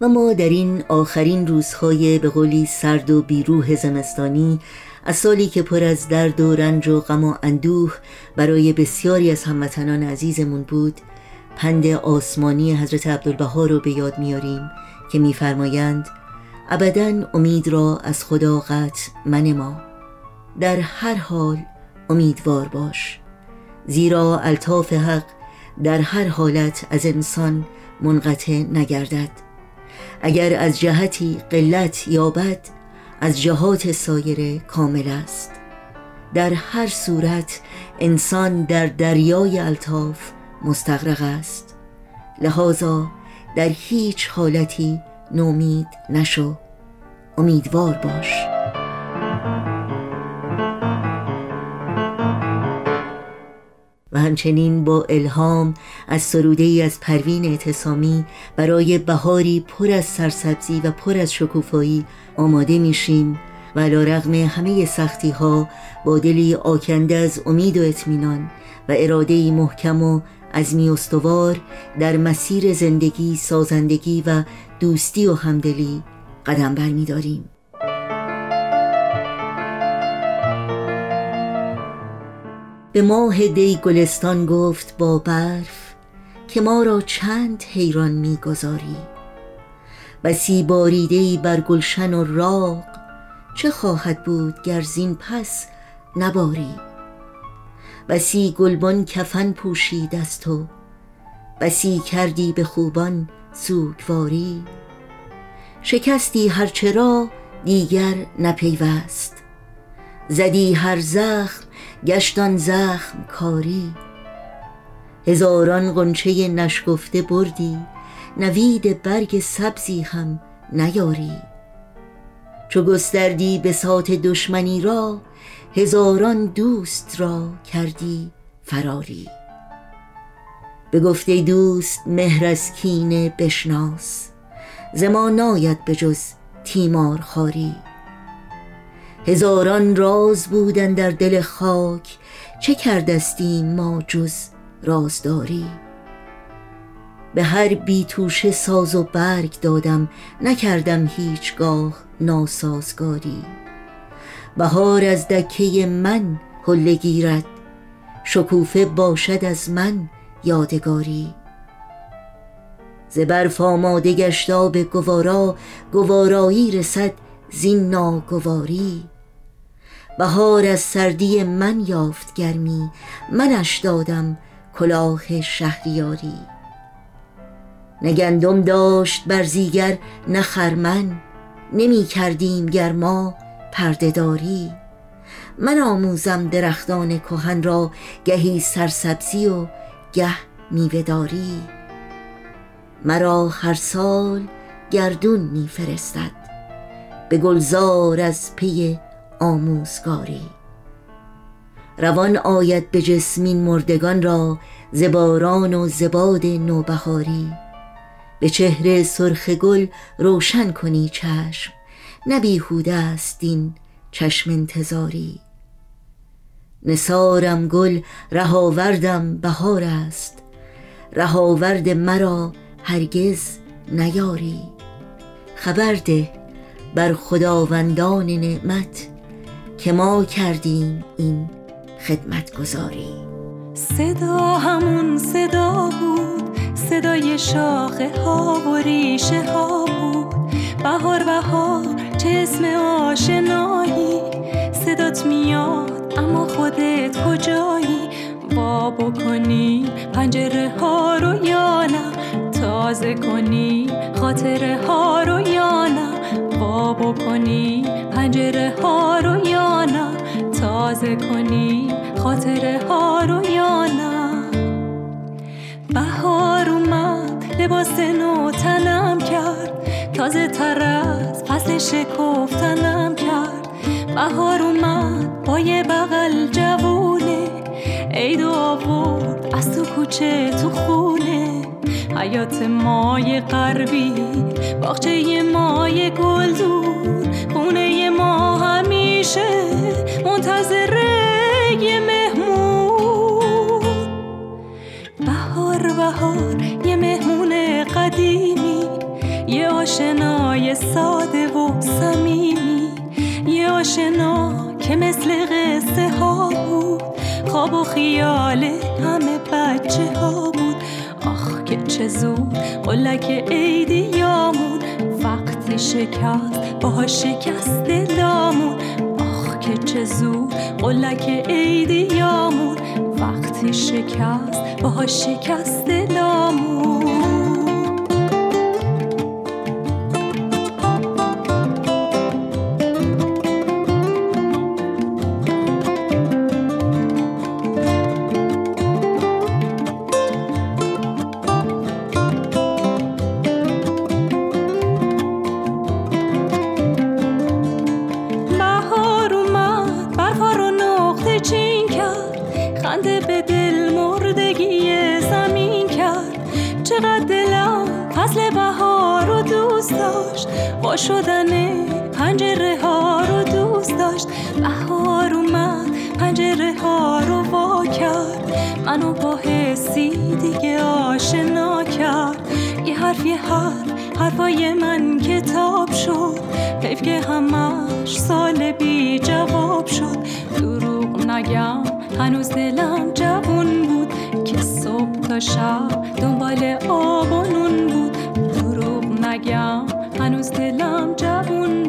و ما در این آخرین روزهای به قولی سرد و بیروح زمستانی از سالی که پر از درد و رنج و غم و اندوه برای بسیاری از هموطنان عزیزمون بود پند آسمانی حضرت عبدالبها رو به یاد میاریم که میفرمایند ابدا امید را از خدا قطع منما در هر حال امیدوار باش. زیرا الطاف حق در هر حالت از انسان منقطع نگردد. اگر از جهتی قلت یابد از جهات سایر کامل است. در هر صورت انسان در دریای الطاف مستغرق است. لحاظا در هیچ حالتی نومید نشو. امیدوار باش. همچنین با الهام از سروده ای از پروین اعتصامی برای بهاری پر از سرسبزی و پر از شکوفایی آماده میشیم و رغم همه سختی ها با دلی آکنده از امید و اطمینان و اراده محکم و عزمی استوار در مسیر زندگی، سازندگی و دوستی و همدلی قدم برمیداریم. به ماه دی گلستان گفت با برف که ما را چند حیران می‌گذاری بسی باریده بر گلشن و راق چه خواهد بود گر زین پس نباری؟ بسی گلبان کفن پوشید از تو بسی کردی به خوبان سوگواری. شکستی هرچرا دیگر نپیوست. زدی هر زخم گشتان زخم کاری. هزاران غنچه نشگفته بردی نوید برگ سبزی هم نیاری. چو گستردی به سات دشمنی را هزاران دوست را کردی فراری. به گفته دوست مهر از کینه بشناس. زما ناید به جز تیمار خاری هزاران راز بودن در دل خاک. چه کردستیم ما جز رازداری؟ به هر بیتوشه ساز و برگ دادم نکردم هیچگاه ناسازگاری. بهار از دکه من حله گیرد شکوفه باشد از من یادگاری. ز برف آماده گشتا گوارا گوارایی رسد زین ناگواری. بهار از سردی من یافت گرمی منش دادم کلاه شهریاری. نه گندم داشت بر زیگر نه خرمن نمی کردیم گرما پردهداری من آموزم درختان کهن را گهی سرسبزی و گه میوهداری مرا هر سال گردون میفرستد به گلزار از پی آموزگاری. روان آید به جسمین مردگان را زباران و زباد نوبهاری. به چهره سرخ گل روشن کنی چشم نبیهوده است این چشم انتظاری. نسارم گل رهاوردم بهار است. رهاورد مرا هرگز نیاری. خبر ده بر خداوندان نعمت که ما کردیم این خدمت گذاری صدا همون صدا بود صدای شاخه ها و ریشه ها بود. بهار بهار چه اسم آشنایی؟ صدات میاد اما خودت کجایی؟ با بکنی پنجره ها رو یا نه؟ تازه کنی خاطره ها رو یا نه؟ با بکنی پنجره ها رو یا تازه کنی خاطره ها رو یا نه؟ بهار اومد لباس نو تنم کرد. تازه تر از پس شکفتنم کرد. بهار اومد با یه بغل جوونه. عید آورد از تو کوچه تو خونه. حیات مای غربی باغچه مای گلدون. خونه همیشه منتظره یه مهمون. بهار بهار یه مهمون قدیمی. یه آشنای ساده و صمیمی. یه آشنا که مثل قصه ها بود. خواب و خیال همه بچه ها بود. آخ که چه زود قلک عیدیامون. وقتی شکست با شکست دلامون. آخ که چه زود قلک عیدیامون وقتی شکست با شکست دلامون شدن پنجره ها رو دوست داشت. بهار اومد پنجره ها رو وا کرد. منو با حسی دیگه آشنا کرد. یه حرف یه حرف حرفای من کتاب شد. حیف که همش سال بی جواب شد. دروغ نگم. هنوز دلم جوون بود که صبح تا شب دنبال آب بود. دروغ نگم هنوز دلم جوون